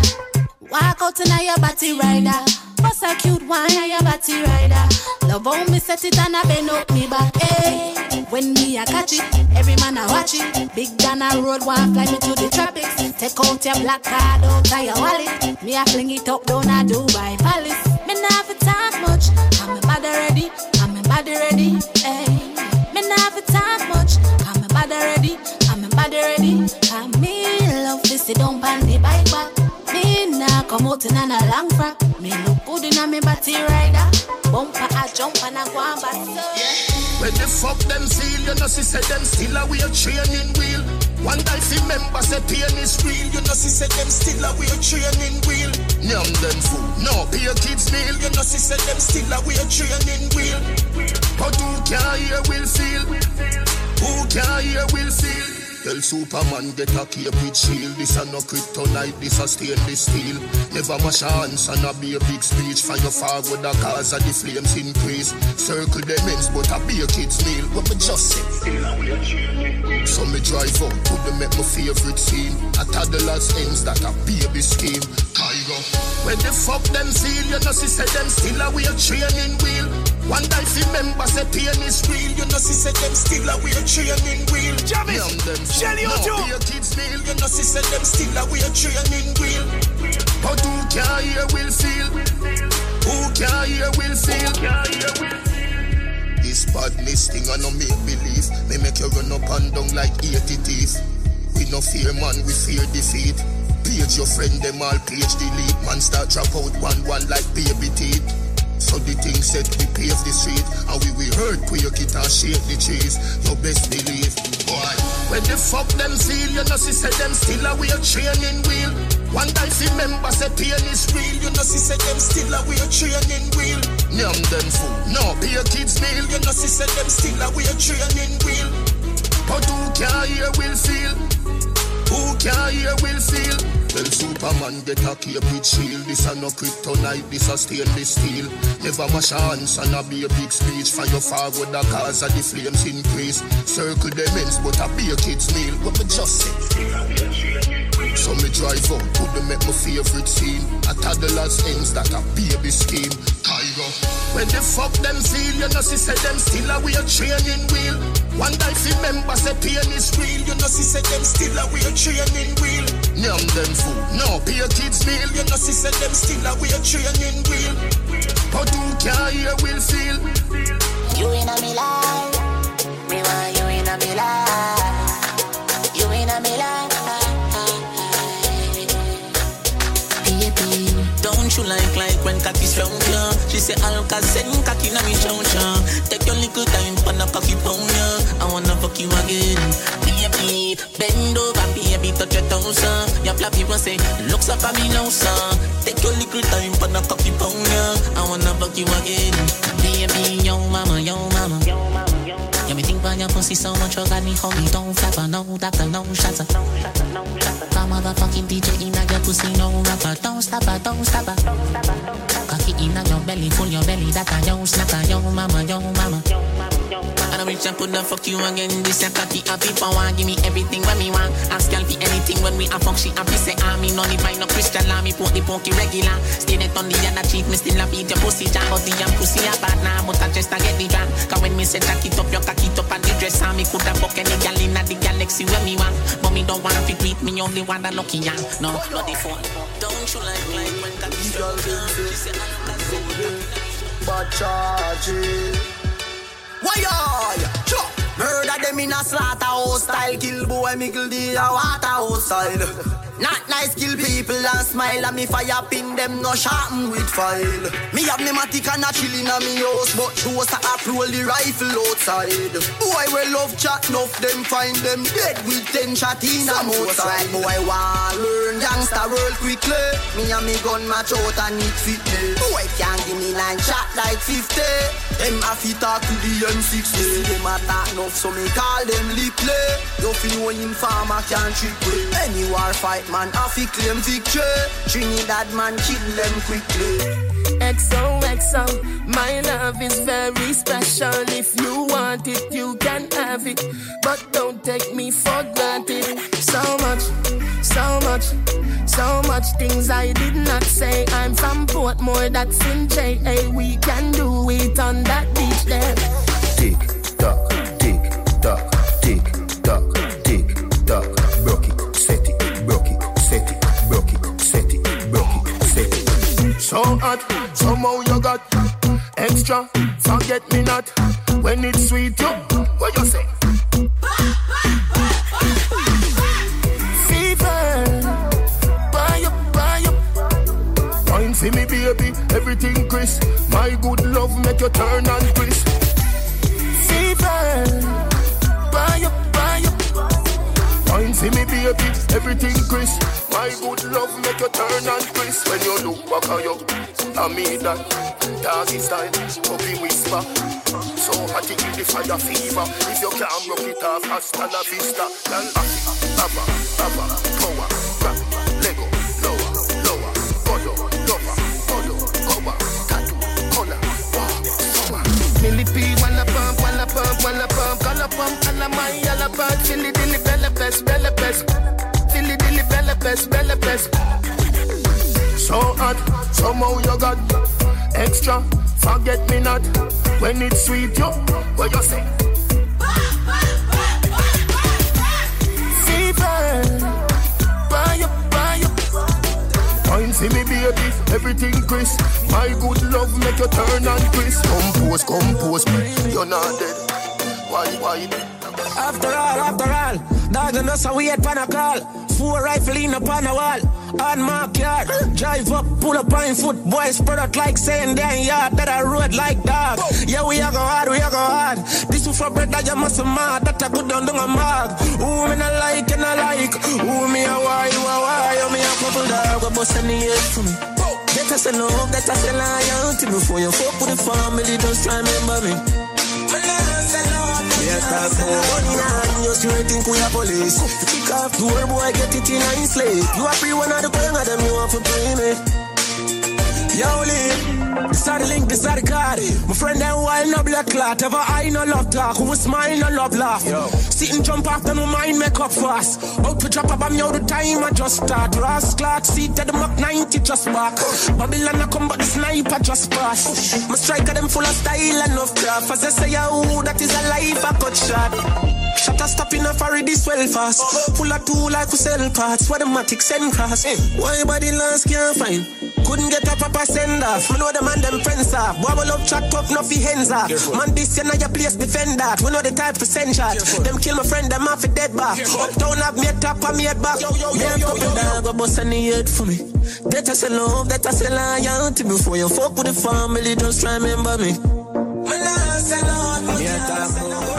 Walk out in your body rider. Bust a cute wine a your body rider. Love how me set it and I bend up me back. Hey, when me a catch it, every man a watch it. Big down a road, one fly me to the tropics. Take out your black card out of your wallet. Me a fling it up down a Dubai Palace. Me have talk much. I'm a body ready. I'm a body ready. Hey, me nah have talk much. I'm a body ready. I'm a body ready. I me love to sit down on the bike back. Me nah come out in a long frock. Me look good in a me body rider. Bumper a jump and a go on back. When the fuck them feel, you know, she said them still a wheel training wheel. One day fi member say pain is real, you know, she said them still a wheel training wheel. Nyam them food, no pay kids meal, you know, she said them still a wheel training wheel. But who can hear will feel? Who can hear will feel? Tell Superman get a with shield. This a no kryptonite, this a stainless steel. Never mash hands and a be a big speech. Fire forward the cause of the flames increase. Circle the ends, but a be a kid's meal. What me just say? So me drive up, put them at my favorite scene. A toddler's ends that a baby scheme. Tiger. When the fuck them feel, you know, she said them still a wheel training wheel. One day fi member say pain is real, you know, she said them still a wheel training wheel. Javis, them Shelly no Ojo. a kid's meal, you know, she said them still a wheel training wheel. But who can hear will feel? Who can hear will feel? This badness thing I no make believe. They make you run up and down like 80 teeth. We no fear man, we fear defeat. Page your friend, them all page delete. Man start drop out one one like baby teeth. So the thing said we pave the street And we will hurt quick it and shake the trees. You best believe Boy. When the fuck them feel You know she said them still a wheel training wheel. One day fi member say pain is real. You know she said them still a wheel training wheel. Nyam them fool. No pay your kids meal. You know she said them still a wheel training wheel. But who can hear will feel Who can hear will feel Well, Superman get a cape with shield. This a no kryptonite, this a stainless steel. Never wash hands and a be a big speech. Fire forward the cause of the flames increase. Circle them ends, but a be a kid's meal. What me just say? So me drive up, them at my favorite scene. A toddler's ends that a baby scheme. Cairo. When the fuck them feel, you know, she said them still a wheel training wheel. One day fi member say pain is real, you know, she said them still a wheel training wheel. Nyam them food, no pay kids meal, you know, she said them still a wheel training wheel. But who can hear will feel? Say Alka send cocky na me chow chow. Take your little time for the cocky pound yeah. I wanna fuck you again. Baby, bend over, baby, touch your toes uh. Your flap people say looks up at me now son. Take your little time for the cocky pound yeah. I wanna fuck you again. Baby, yo mama, yo mama. Yeah, me think about your pussy so much, you got me homie, don't flap, no doctor, no shots. Come motherfucking DJ in your pussy, no rapper, don't stop her, don't stop her. Cocky in your belly, full your belly, that a yo snacker, yo mama, yo mama. And I'm rich and put the fuck you again. This a cocky happy power. Give me everything when me want. Ask girl for anything when we a fuck. She happy say ah me no divine no Christian law. Me put the pokey regular. Stay net on the other cheek. Me still a beat your pussy jam. But the young pussy a bad now. But I just a get the jam. Cause when me say jack it up, your cock it up and the dress on me coulda fuck any gal in the galaxy when me want. But me don't want to treat me only one that lucky young. No, not the phone. Don't you like like when cocky strong? She say I don't Bad charges. Why Sure. Murder them in a slaughterhouse style. Kill boy, kill the waterhouse style. Not nice, kill people and smile. And me fire pin them, no sharpen with file. Me have me matic and a chillin' a me house, but those a roll the rifle outside. Boy, we love chat, enough them find them dead with ten shot in a outside. Boy, want learn gangster world quickly. Me and me gun match out and it fit me. Boy, can't give me nine shot like 50. Them a fit talk to the M60. Them a talk enough, so me call them lip play. You feel know informer can't trick me. Any war fight man have to claim victory. Trinidad man kill them quickly. XOXO, my love is very special. If you want it, you can have it. But don't take me for granted. So much, so much, so much things I did not say. I'm from Portmore, that's in JA. We can do it on that beach there. So hot, somehow you got extra. Forget me not when it's sweet. You, what you say? For me, baby, everything crisp. My good love make you turn and crisp. Fever, buy up, buy up. Wine for me, baby, everything crisp. My good love make you turn and crisp. When you look back at you, I mean that. Doggy style, puppy whisper. So hot give the fire fever. If you can't rock it off, hasta la vista. Girl, abba, abba, power, grab Lego, lower, lower, godo, lover, godo, cover, tattoo, color, wow, summer. Millipede, wanna pump, wanna pump, wanna pump, color pump, alla my yellow bird, silly dilly bella pest, bella bella pest, bella pest. So hot, somehow you got extra. Forget me not when it's sweet. Yo, what you say? Fever, buy up, buy up. Wine for me, baby, everything crisp. My good love make you turn and crisp. Compose, compose, you're not dead. Why, why? After all, after all, dog and us a wait pan a call. Four rifle in upon a wall. On my yard, drive up, pull up on foot, boys spread out like saying damn yard that I road like dog. Yeah, we are go hard, we are go hard. This is for bread that you must mad, that I good down down a mag. Who me not like and I like, who me a why, you a why, you me a couple dog, a bust the head for me. That I say love, that I say loyalty before you fuck with the family, just try remember me. Yes, that's all. Money now, you still think we are police. Kick off door, boy, get it in a slave. You are free one of the gang of them, you want to pay me. Yo, Lee, this are the link, this are the card. My friend, them wild, no black clot. Ever I no love talk, who smile, no love laugh. Sit and jump after my mind, make up fast. Out to drop a bomb, yo, the time I just start. Ross clock, seat at the Mach 90, just back. Babylon, I come, but the sniper just pass. My striker, them full of style and of craft. As I say, yo, that is a life, I cut shot. Shut a stop in a furry this well fast. Full of two like we sell parts. Where the matic send cross. Why body last can't find? Couldn't get a proper send off. Me know the man them friends off. Boy, we love chat up, no fi hands off. Man, this you know your place defend that. We know the type for send shot. Them kill my friend, them off a dead back. Uptown have me a top and me head back. Me a couple dog, go bust the head for me. That I say love, that I say loyalty. Before you fuck with the family, just remember me. My last and all, Yeah, Aye,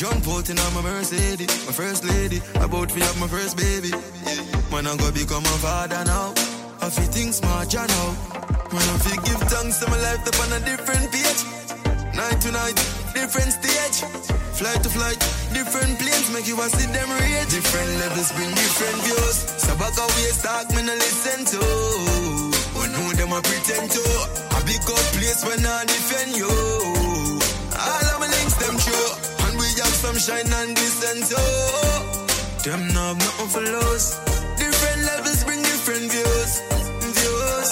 jump out in my Mercedes, my first lady. About to have my first baby. Man, I'm gonna become a father now. I feel things smart, you know. Man, I feel give thanks to my life up on a different page. Night to night, different stage. Flight to flight, different planes make you a see them rate. Different levels bring different views. So back away, talk me no listen to. Who know them a pretend to? I big up place when I defend you. All of my links them true, have some shine and glisten too. Them know nothing for lose. Different levels bring different views. Views.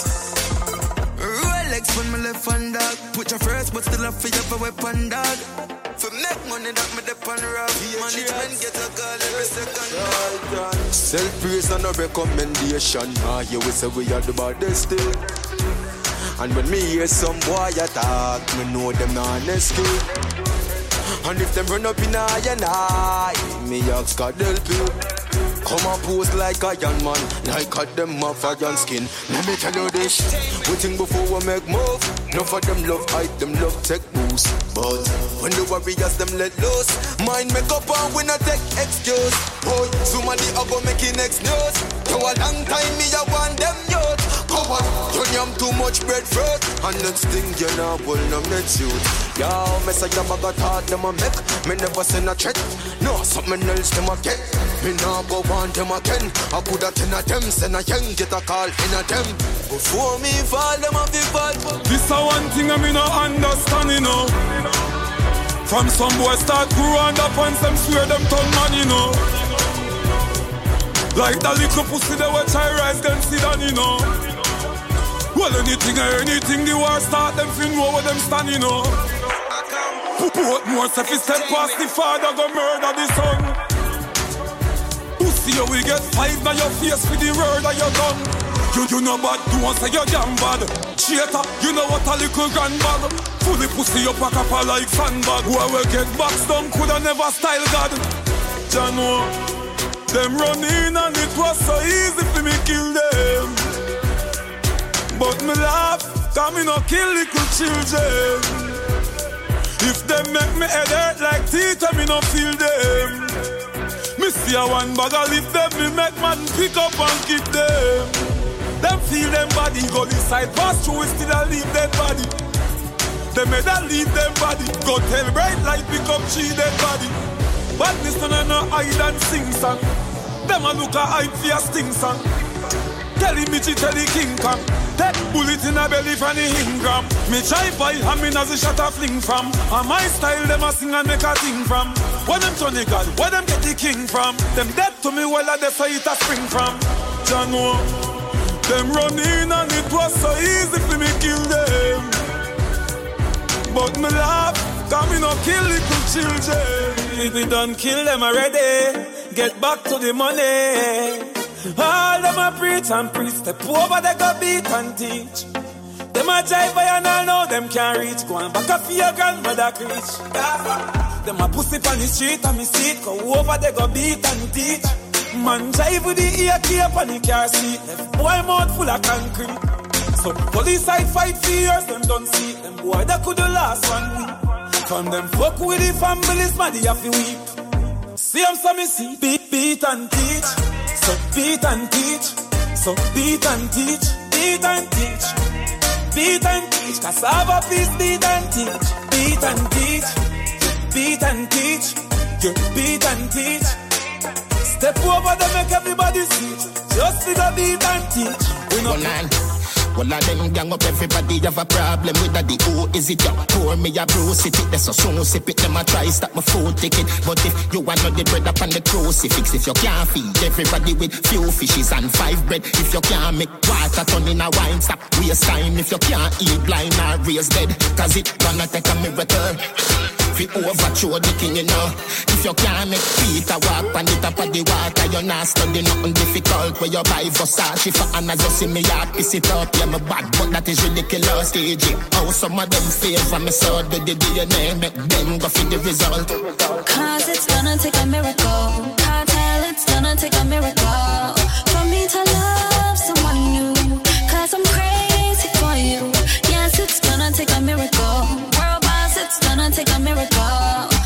Rolex when my left hand dog. Put your first, but still have for your for weapon dog. For make money that me depend rob. Management get a call every second. Self praise and a recommendation. Ah, you will say we are the baddest still. And when me hear some boy attack, me know them not escape. And if them run up in I and I, me ask God help you. Come and pose like a young man, like a them off a young skin. Let me tell you this, we think before we make move. None of them love hype, them love take boost. But when the warriors them let loose, mind make up and we not take excuse. Boy, somebody a go making next news. For a long time me a want them youth. Cover, you yam too much breadfruit, and next thing you know, pull them net suit. Yo, me say them a got hard them a make. Me never send a threat. No, something else them a get. Me nah go want them again. I coulda ten of them, send a young get a call in a them. Before me fall, them a big bad. This a one thing I me no understand, you know. From some boy start grow underpants, them swear them turn man, you know. Like that little pussy they watch I rise, them sit down, you know. Well, anything or anything, the war start, them fin know where them stand, you know. Put more he step past the father, go murder the son. Pussy, you will get five by your face with the word of your gun. You, you know bad, you want say you're damn bad. Cheater, you know what a little grandbag. Fully pussy you pack up a like sandbag. Who will get boxed down, coulda never style God. Jano, them run in and it was so easy for me kill them. But me laugh, cause me no kill little children. If them make me head hurt like teeth, I me no feel them. Me see a one bag of lift them, me make man pick up and kick them. Them feel them body, go inside, pass through, still a leave them body. Them made a leave them body, go tell bright light, pick up she dead body. Badness no no hide and sing song. Them a look a hype for a sting song. Tell him me tell the king come. That bullet in a belly from the Ingram. Me try buy and me as a shot a fling from. And my style them a sing and make a thing from. Where them Tony God, where them get the king from? Them dead to me well a that's why it a spring from. Jano, them run in and it was so easy for me kill them. But me laugh, cause me no kill little children. If we done kill them already, get back to the money. All them a preach and preach, step over they go beat and teach. Them a jive by and all know them can't reach. Go and back up your grandmother preach. Them a pussy on the street and me see it. Go over they go beat and teach. Man jive with the ear cape on the car seat. Left boy mouth full of concrete. So police side fight for them don't see. Them boy that could the last one. From them fuck with the families, man, they have to weep. See them so me see, beat, beat and teach. So beat and teach. So beat and teach. Beat and teach. Beat and teach. Cassava please beat and teach. Beat and teach. Beat and teach. You beat and teach. Step over them, make everybody see. Just figure beat and teach. We know. Well, of them gang up, everybody have a problem with that. The who is it? You pour me a bruise it, it. That's so soon sip it. Them a try stop my food ticket. But if you want not the bread up on the crucifix, if you can't feed everybody with few fishes and five bread, if you can't make water turn in a wine, stop waste time. If you can't eat blind or raise dead, cause it gonna take a miracle. Fi overthrow the king, you know. If you can't make Peter walk on the top of the water, you're not studying nothing difficult. Where your you buy Versace for Anna, just see me, I piss it up. Yeah, my bad, but that is ridiculous. Stage how oh, some of them favor me, so do the DNA, make them go for the result. Cause it's gonna take a miracle. Cartel, it's gonna take a miracle. For me to love someone new. Cause I'm crazy for you. Yes, it's gonna take a miracle. World boss, it's gonna take a miracle.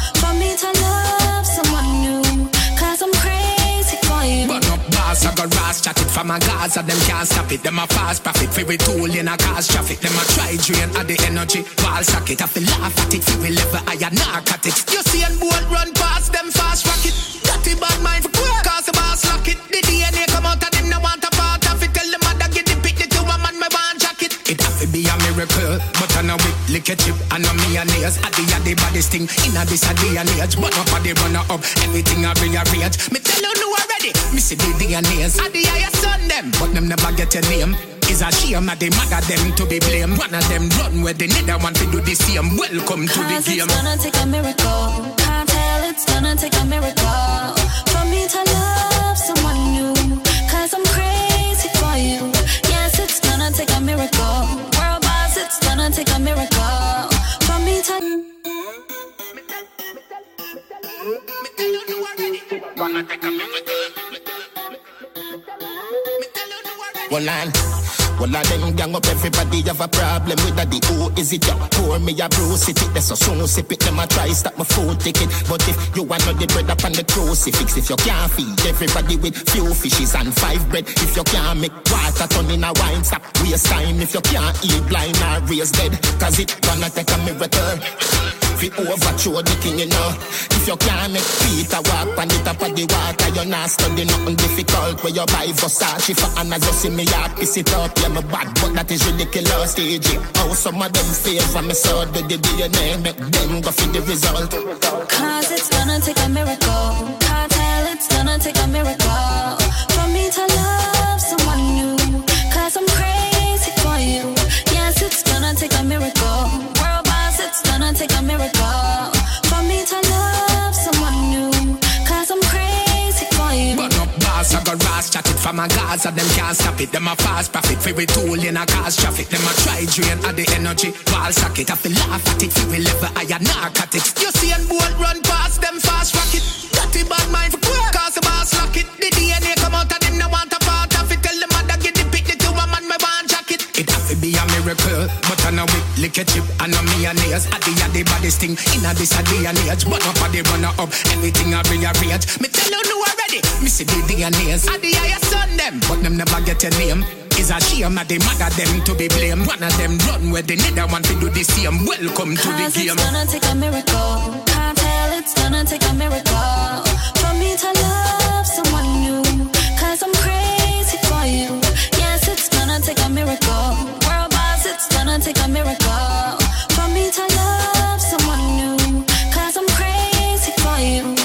Ras chat it from a Gaza, them can't stop it. Them a fast profit, fi we tool in a cause traffic. Them a try drain of the energy, wall socket. I feel laugh at it, fi we level higher narcotics. You see and bolt run past them fast rocket. Dirty bad mind for quick, cause the boss lock it. The DNA come out of them, no want a part of it. Tell them mother get the pick, the two a man, me want jacket. It have to be a miracle, lick a chip and a mayonnaise. At the at the baddest thing in a this a day and age. But up at the runner up, everything I rearrange. Me tell you no already, me see the DNAs. At the higher son them, but them never get a name. Is a shame that the mother them to be blamed. One of them run where the nether one to do the same. Welcome to the game. it's gonna take a miracle. Can't tell it's gonna take a miracle for me to love someone new. Cause I'm crazy for you. Yes, it's gonna take a miracle. It's gonna take a miracle for me to. Gonna take a One line. Well, of them gang up, everybody have a problem with that. The who is it? You pour me a bruise it. That's so soon sip it. Them a try stop my food ticket. But if you want the bread up on the crucifix, if you can't feed everybody with few fishes and five bread, if you can't make water turn in a wine, stop waste time. If you can't eat blind or raise dead, cause it gonna take a miracle. Fi overthrow the king, you know. If you can't make Peter walk on the top of the water, you're not studying nothing difficult. Where you buy Versace for Anna, just see me up, piss it up. Yeah, me bad, but that is ridiculous. DJ, how oh, some of them favor me so do the DNA, make them go for the result. Cause it's gonna take a miracle. Can't tell it's gonna take a miracle for me to love someone new. Cause I'm crazy for you. Yes, it's gonna take a miracle. World boss, it's gonna take a miracle for me to love Bars, I got ras chat it from a Gaza, them can't stop it. Them a fast profit, fi we tool in a cause traffic. Them a try drain of the energy, wall socket. I feel laugh at it, fi we level higher narcotics. You see and bolt run past them fast rocket. Dirty bad mind for quick, cause the boss lock it. The DNA come out of them, no want a part miracle, but I know it lick a chip and a mayonnaise. At the at the baddest thing in a this a day and age. But up at the runner up, everything I rearrange. Me tell you no already, me see the DNAs. At the higher son them, but them never get a name. Is a shame that the mother them to be blamed. One of them run where the nether one to do the same. Welcome to the Cause game. it's gonna take a miracle. Can't tell it's gonna take a miracle for me to love someone new. Cause I'm crazy for you. Yes, it's gonna take a miracle. World boss, it's gonna take a miracle for me to love someone new. Cause I'm crazy for you.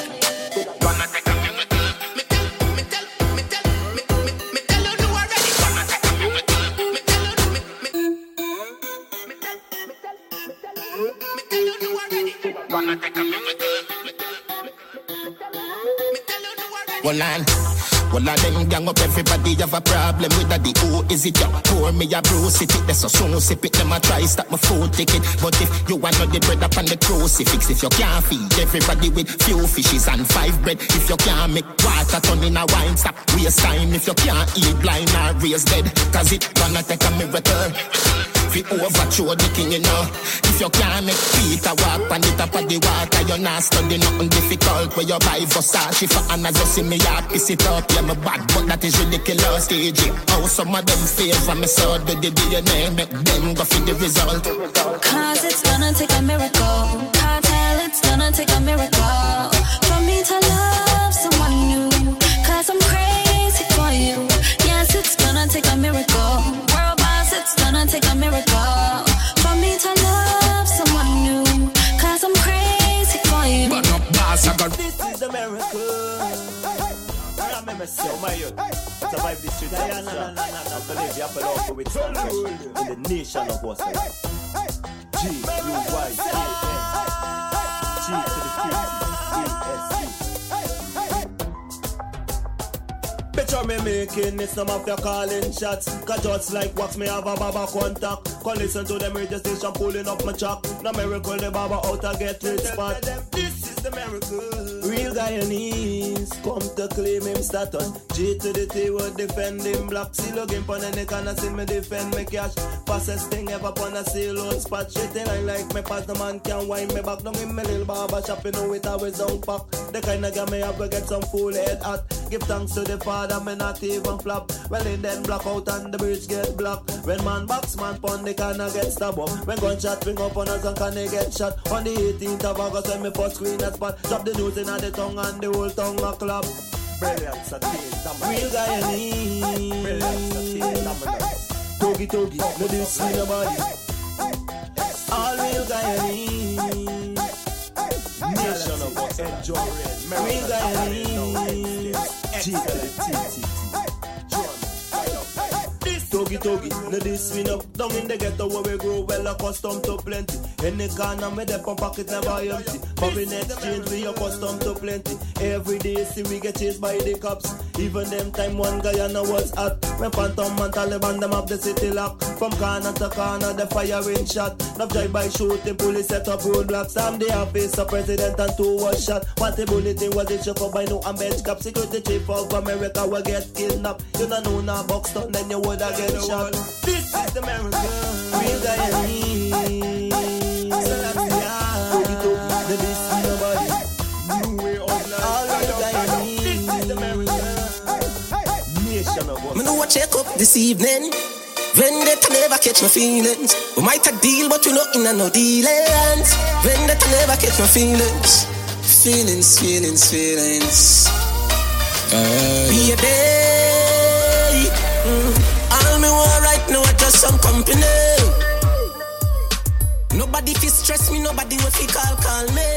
One line. Well, of them gang up, everybody have a problem with that. The who is it? You pour me a bruise it. That's so soon sip it. Them a try stop my food ticket. But if you want the bread up on the crucifix, if you can't feed everybody with few fishes and five bread, if you can't make water turn in a wine, stop waste time. If you can't eat blind or raise dead, cause it gonna take a miracle. Fi overthrow the king, you know. If you can't make Peter walk on the top of the water, you're not studying nothing difficult. Where you buy Versace for Anna, just see me up, piss it up. Yeah, me bad, but that is ridiculous. DJ, how oh, some of them favor me so do the DNA, make them go for the result. Cause it's gonna take a miracle. Can't it's gonna take a miracle for me to love someone new. Cause I'm crazy for you. Yes, it's gonna take a miracle. Nation of us. G U Y K N Me making this some of calling shots. Cause just like wax me have a baba contact. Come listen to them radio station pulling up my chalk. No miracle the baba out a get rich spot. This is the miracle. Real Guyanese come to claim him status. G to the T will defend him black. See looking pon the neck and I see me defend me cash. Fastest thing ever pon a saloon spot. Shit in line like me pass the man can wind me back down in my little barber shop. You know it always down pack. The kind of guy me have to get some fool head at. Give thanks to the Father, me not even flop. Well, in then block out and the bridge get blocked. When man box, man pon the canna get stabbed up. When gunshot ring up on us and can they get shot. On the 18th of August, when me first screen that spot. Drop the news in the tongue and the whole tongue a clap. Real Guyanese. Brilliant, Satin, Togi Togi, no this nobody. All real Guyanese. Nation of us enjoying. Real Guyanese. G to the T T T. Togi Togi, no this win up Down in the ghetto where we grow well accustomed to plenty. Any corner me dep on pocket never empty. But in exchange we accustomed to plenty. Every day see we get chased by the cops Even them time one guy I know was hot. When Phantom and Taliban them up the city lock. From corner to corner the firing shot. Now drive by shooting police set up roadblocks. I'm the office of president and two was shot. What the bulletin was it shook up by no bench cap. Security chief of America will get kidnapped. You don't know now box then you woulda get shot. This is America. Real Guyanese check up this evening. Vendetta never catch my feelings. We might a deal, but we not in a no dealings. Vendetta never catch my feelings. Feelings, feelings, feelings. Be a day. Mm. All me want right now is just some company. Nobody fi stress me, nobody will fi call, call me.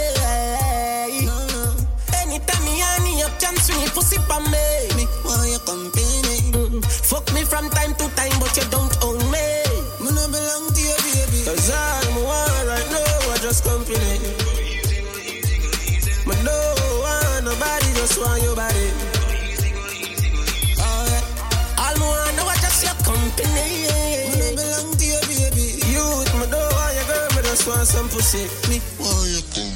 Anytime me honey up, can swing it, pussy pa me. Me want your company. Fuck me from time to time, but you don't own me. Me no belong to you, baby. Cause all me want right now, I just company. Me no want nobody, just want your body. All me want I just your company. Me no belong to you, baby. You with me, no want your girl, me just want some pussy. Me want your company.